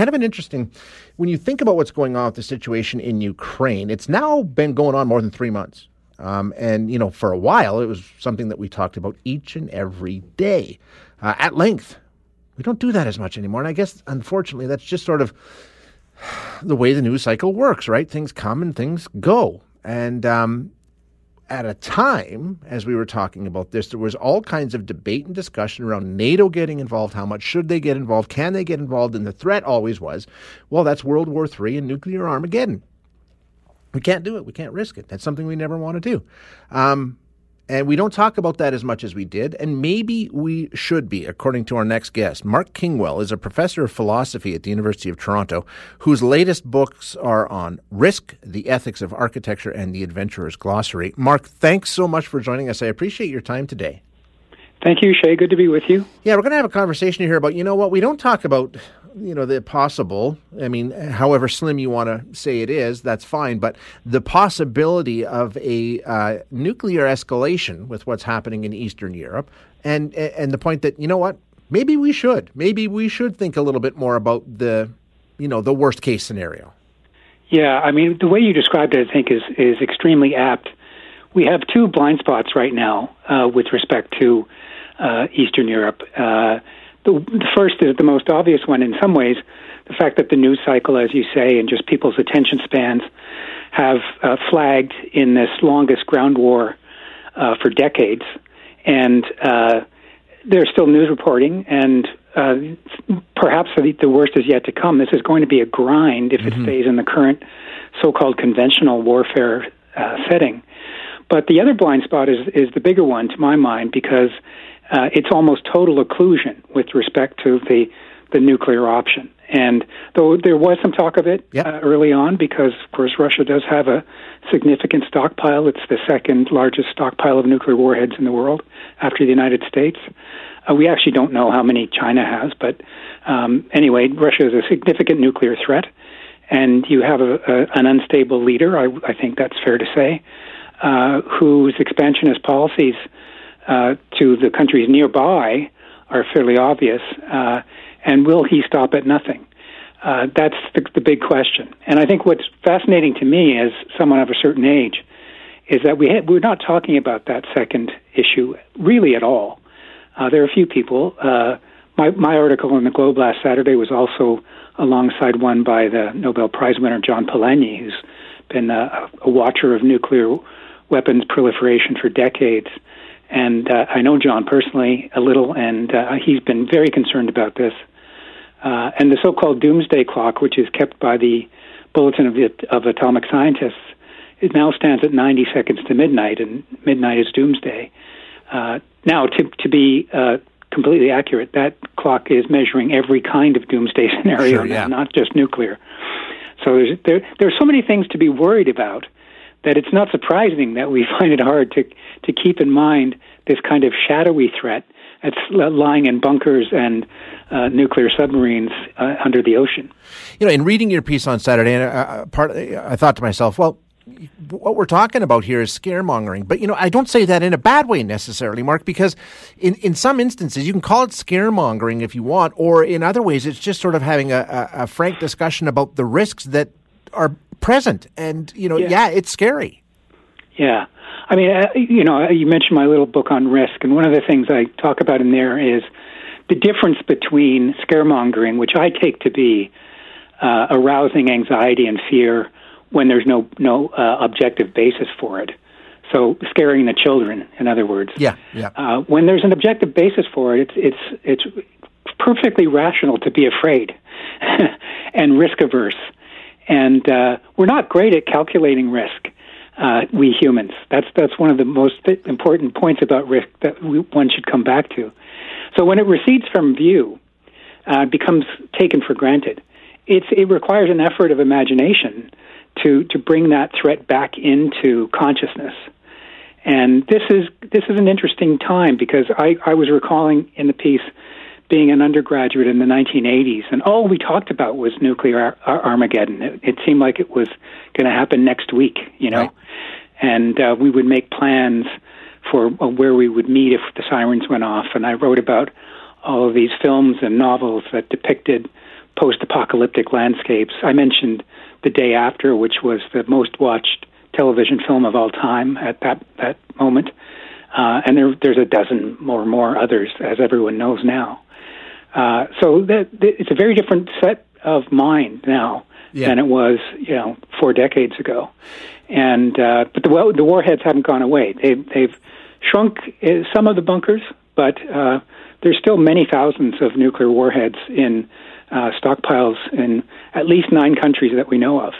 kind of an interesting when you think about what's going on with the situation in Ukraine. It's now been going on more than three months. Um, and, you know, for a while, it was something that we talked about each and every day uh, at length. We don't do that as much anymore. And I guess, unfortunately, that's just sort of the way the news cycle works, right? Things come and things go. And um, at a time, as we were talking about this, there was all kinds of debate and discussion around NATO getting involved. How much should they get involved? Can they get involved? And the threat always was, well, that's World War III and nuclear Armageddon. We can't do it. We can't risk it. That's something we never want to do. Um, and we don't talk about that as much as we did, and maybe we should be, according to our next guest. Mark Kingwell is a professor of philosophy at the University of Toronto, whose latest books are on risk, the ethics of architecture, and the adventurer's glossary. Mark, thanks so much for joining us. I appreciate your time today. Thank you, Shay. Good to be with you. Yeah, we're going to have a conversation here about, you know what, we don't talk about you know the possible. I mean however slim you want to say it is that's fine. But the possibility of a uh, nuclear escalation with what's happening in eastern europe and and the point that you know what maybe we should maybe we should think a little bit more about the you know the worst case scenario. Yeah i mean the way you described it i think is is extremely apt. We have two blind spots right now uh, with respect to uh, eastern europe. Uh, the, the first is the most obvious one in some ways the fact that the news cycle, as you say, and just people's attention spans have uh, flagged in this longest ground war uh, for decades. And uh, there's still news reporting, and uh, perhaps the worst is yet to come. This is going to be a grind if mm-hmm. it stays in the current so called conventional warfare uh, setting. But the other blind spot is, is the bigger one to my mind because uh, it's almost total occlusion with respect to the the nuclear option. And though there was some talk of it yep. uh, early on, because of course Russia does have a significant stockpile. It's the second largest stockpile of nuclear warheads in the world after the United States. Uh, we actually don't know how many China has, but um, anyway, Russia is a significant nuclear threat, and you have a, a, an unstable leader. I, I think that's fair to say, uh, whose expansionist policies uh, to the countries nearby are fairly obvious. Uh, and will he stop at nothing? Uh, that's the, the big question. And I think what's fascinating to me as someone of a certain age is that we ha- we're not talking about that second issue really at all. Uh, there are a few people. Uh, my, my article in the Globe last Saturday was also alongside one by the Nobel Prize winner John Polanyi, who's been a, a watcher of nuclear weapons proliferation for decades. And uh, I know John personally a little, and uh, he's been very concerned about this. Uh, and the so-called doomsday clock, which is kept by the Bulletin of, the, of Atomic Scientists, it now stands at 90 seconds to midnight, and midnight is doomsday. Uh, now, to, to be uh, completely accurate, that clock is measuring every kind of doomsday scenario, sure, yeah. not just nuclear. So there's, there, there are so many things to be worried about that it's not surprising that we find it hard to to keep in mind this kind of shadowy threat that's lying in bunkers and uh, nuclear submarines uh, under the ocean. You know, in reading your piece on Saturday, uh, uh part I thought to myself, well. What we're talking about here is scaremongering, but you know I don't say that in a bad way necessarily, Mark, because in, in some instances you can call it scaremongering if you want, or in other ways it's just sort of having a, a, a frank discussion about the risks that are present. And, you know, yeah, yeah it's scary. Yeah. I mean, uh, you know, you mentioned my little book on risk, and one of the things I talk about in there is the difference between scaremongering, which I take to be uh, arousing anxiety and fear when there's no no uh, objective basis for it. So scaring the children, in other words. Yeah, yeah. Uh, when there's an objective basis for it, it's it's it's perfectly rational to be afraid and risk averse. And uh, we're not great at calculating risk, uh, we humans. That's that's one of the most important points about risk that we, one should come back to. So when it recedes from view, uh, becomes taken for granted. It's, it requires an effort of imagination to to bring that threat back into consciousness. And this is this is an interesting time because I, I was recalling in the piece being an undergraduate in the 1980s, and all we talked about was nuclear Ar- Armageddon. It, it, seemed like it was going to happen next week, you know, right. and uh, we would make plans for uh, where we would meet if the sirens went off. And I wrote about all of these films and novels that depicted post-apocalyptic landscapes. I mentioned the day after, which was the most watched television film of all time at that that moment, uh, and there, there's a dozen more more others, as everyone knows now. Uh, so that, that, it's a very different set of mind now yeah. than it was, you know, four decades ago. And uh, but the the warheads haven't gone away. They, they've shrunk uh, some of the bunkers, but uh, there's still many thousands of nuclear warheads in uh, stockpiles in at least nine countries that we know of.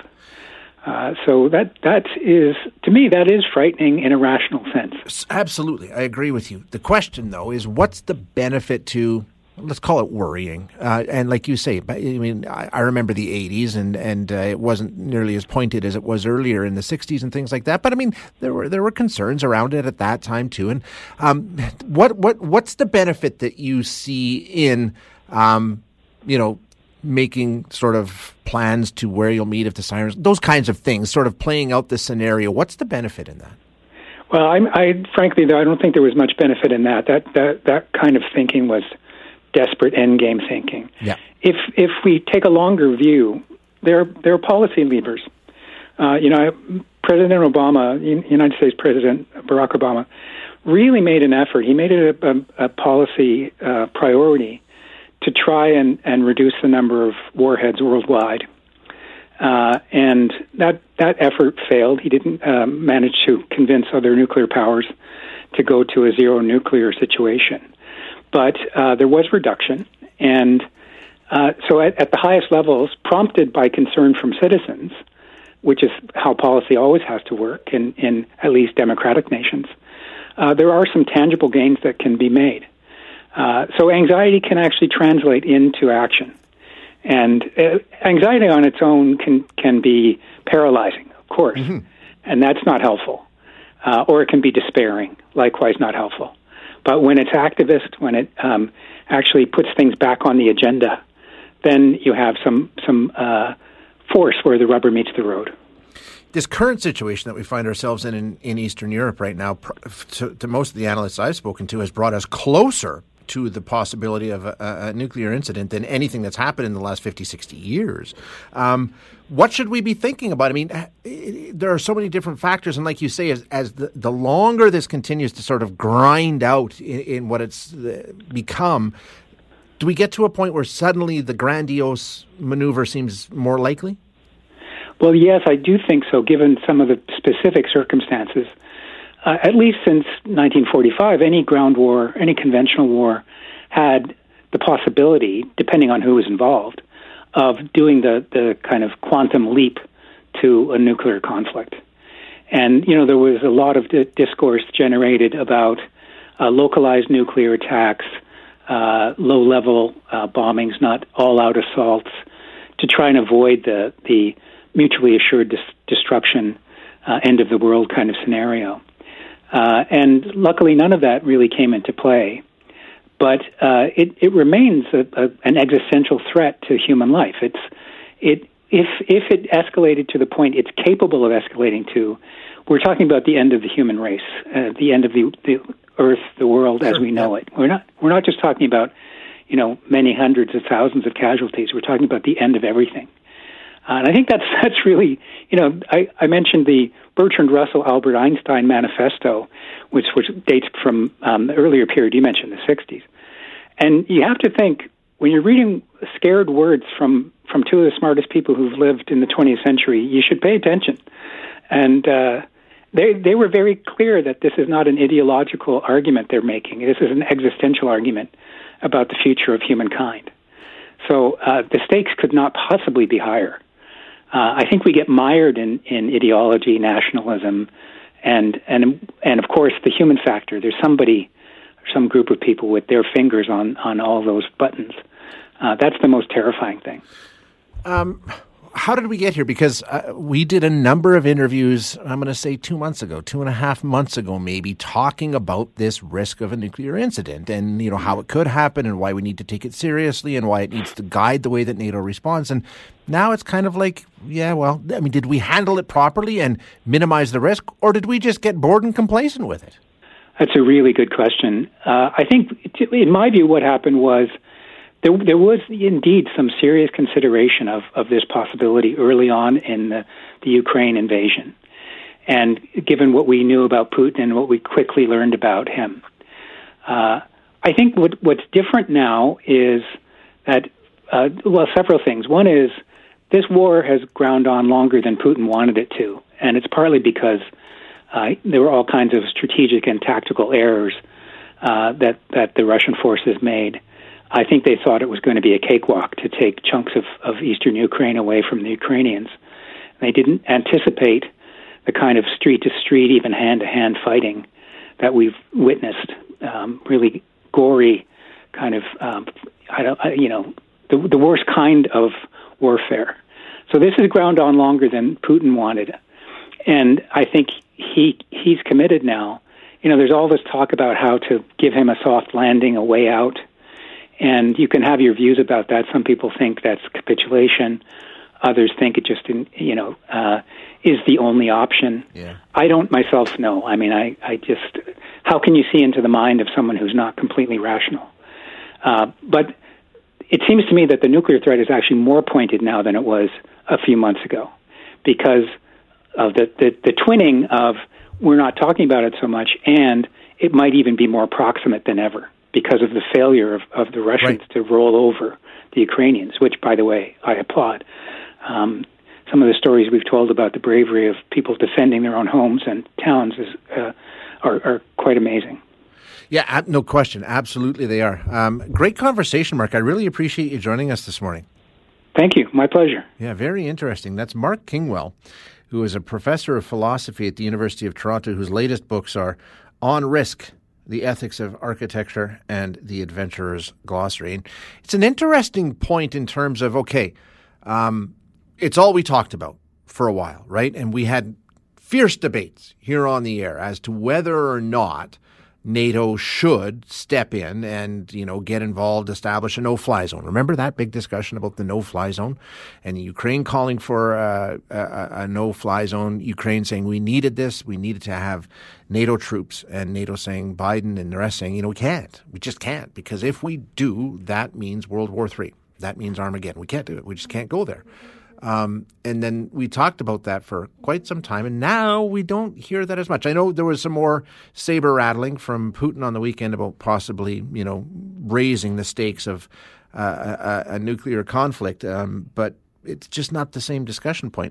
Uh, so that that is to me that is frightening in a rational sense. Absolutely, I agree with you. The question though is, what's the benefit to let's call it worrying. Uh, and like you say, I mean, I, I remember the '80s, and and uh, it wasn't nearly as pointed as it was earlier in the '60s and things like that. But I mean, there were there were concerns around it at that time too. And um, what what what's the benefit that you see in, um, you know, making sort of plans to where you'll meet if the sirens, those kinds of things, sort of playing out the scenario. What's the benefit in that? Well, I, I frankly, though, I don't think there was much benefit in that. That that that kind of thinking was desperate endgame thinking. Yeah. If if we take a longer view, there there are policy levers. Uh, you know, President Obama, United States President Barack Obama, really made an effort. He made it a, a, a policy uh, priority to try and, and reduce the number of warheads worldwide. Uh, and that that effort failed. He didn't uh, manage to convince other nuclear powers to go to a zero nuclear situation. But uh, there was reduction, and uh, so at, at, the highest levels, prompted by concern from citizens, which is how policy always has to work in, in at least democratic nations, uh, there are some tangible gains that can be made. Uh, so anxiety can actually translate into action, and uh, anxiety on its own can can be paralyzing, of course, mm-hmm. and that's not helpful. Uh, or it can be despairing, likewise not helpful. But when it's activist, when it um, actually puts things back on the agenda, then you have some some uh, force where the rubber meets the road. This current situation that we find ourselves in in, in Eastern Europe right now, to, to, most of the analysts I've spoken to, has brought us closer to the possibility of a, a, nuclear incident than anything that's happened in the last 50, 60 years. Um, what should we be thinking about? I mean, there are so many different factors, and like you say, as, as the, the longer this continues to sort of grind out in, in what it's uh, become, do we get to a point where suddenly the grandiose maneuver seems more likely? Well, yes, I do think so, given some of the specific circumstances uh, at least since 1945, any ground war, any conventional war, had the possibility, depending on who was involved, of doing the, the kind of quantum leap to a nuclear conflict. And, you know, there was a lot of discourse generated about uh, localized nuclear attacks, uh, low level uh, bombings, not all out assaults, to try and avoid the, the mutually assured dis- destruction, uh, end of the world kind of scenario. Uh, and luckily, none of that really came into play. But uh, it, it remains a, a, an existential threat to human life. It's, it, if, if it escalated to the point it's capable of escalating to, we're talking about the end of the human race, uh, the end of the, the Earth, the world sure, as we know it. We're not, we're not just talking about, you know, many hundreds of thousands of casualties. We're talking about the end of everything. Uh, and I think that's that's really, you know, I, I mentioned the Bertrand Russell Albert Einstein manifesto, which which dates from um, the earlier period you mentioned, the '60s. And you have to think when you're reading scared words from from two of the smartest people who've lived in the 20th century, you should pay attention. And uh, they they were very clear that this is not an ideological argument they're making. This is an existential argument about the future of humankind. So uh, the stakes could not possibly be higher uh, I think we get mired in, in ideology, nationalism, and and and of course the human factor. There's somebody, some group of people with their fingers on on all those buttons. Uh, that's the most terrifying thing. Um, how did we get here? Because uh, we did a number of interviews, I'm going to say two months ago, two and a half months ago, maybe, talking about this risk of a nuclear incident and, you know, how it could happen and why we need to take it seriously and why it needs to guide the way that NATO responds. And now it's kind of like, yeah, well, I mean, did we handle it properly and minimize the risk, or did we just get bored and complacent with it? That's a really good question. Uh, I think, in my view, what happened was there, there was indeed some serious consideration of, of this possibility early on in the, the Ukraine invasion. And given what we knew about Putin and what we quickly learned about him, uh, I think what, what's different now is that, uh, well, several things. One is this war has ground on longer than Putin wanted it to, and it's partly because uh, there were all kinds of strategic and tactical errors uh, that that the Russian forces made. I think they thought it was going to be a cakewalk to take chunks of, of eastern Ukraine away from the Ukrainians. They didn't anticipate the kind of street to street, even hand to hand fighting that we've witnessed. Um, really gory, kind of, um, I don't, I, you know, the, the worst kind of warfare. So this is ground on longer than Putin wanted, and I think he he's committed now. You know, there's all this talk about how to give him a soft landing, a way out and you can have your views about that. Some people think that's capitulation. Others think it just, you know, uh, is the only option. Yeah. I don't myself know. I mean, I, I just, how can you see into the mind of someone who's not completely rational? Uh, but it seems to me that the nuclear threat is actually more pointed now than it was a few months ago because of the, the, the twinning of we're not talking about it so much and it might even be more proximate than ever because of the failure of, of the Russians right. to roll over the Ukrainians, which, by the way, I applaud. Um, some of the stories we've told about the bravery of people defending their own homes and towns is, uh, are, are, quite amazing. Yeah, no question. Absolutely, they are. Um, great conversation, Mark. I really appreciate you joining us this morning. Thank you. My pleasure. Yeah, very interesting. That's Mark Kingwell, who is a professor of philosophy at the University of Toronto, whose latest books are On Risk the Ethics of Architecture and the Adventurer's Glossary. And it's an interesting point in terms of okay, um, it's all we talked about for a while, right? And we had fierce debates here on the air as to whether or not NATO should step in and you know get involved, establish a no-fly zone. Remember that big discussion about the no-fly zone, and Ukraine calling for uh, a, a, a no-fly zone. Ukraine saying we needed this, we needed to have NATO troops, and NATO saying Biden and the rest saying you know we can't, we just can't because if we do, that means World War Three. That means Armageddon. We can't do it. We just can't go there. Um, and then we talked about that for quite some time, and now we don't hear that as much. I know there was some more saber rattling from Putin on the weekend about possibly, you know, raising the stakes of uh, a, a, nuclear conflict, um, but it's just not the same discussion point.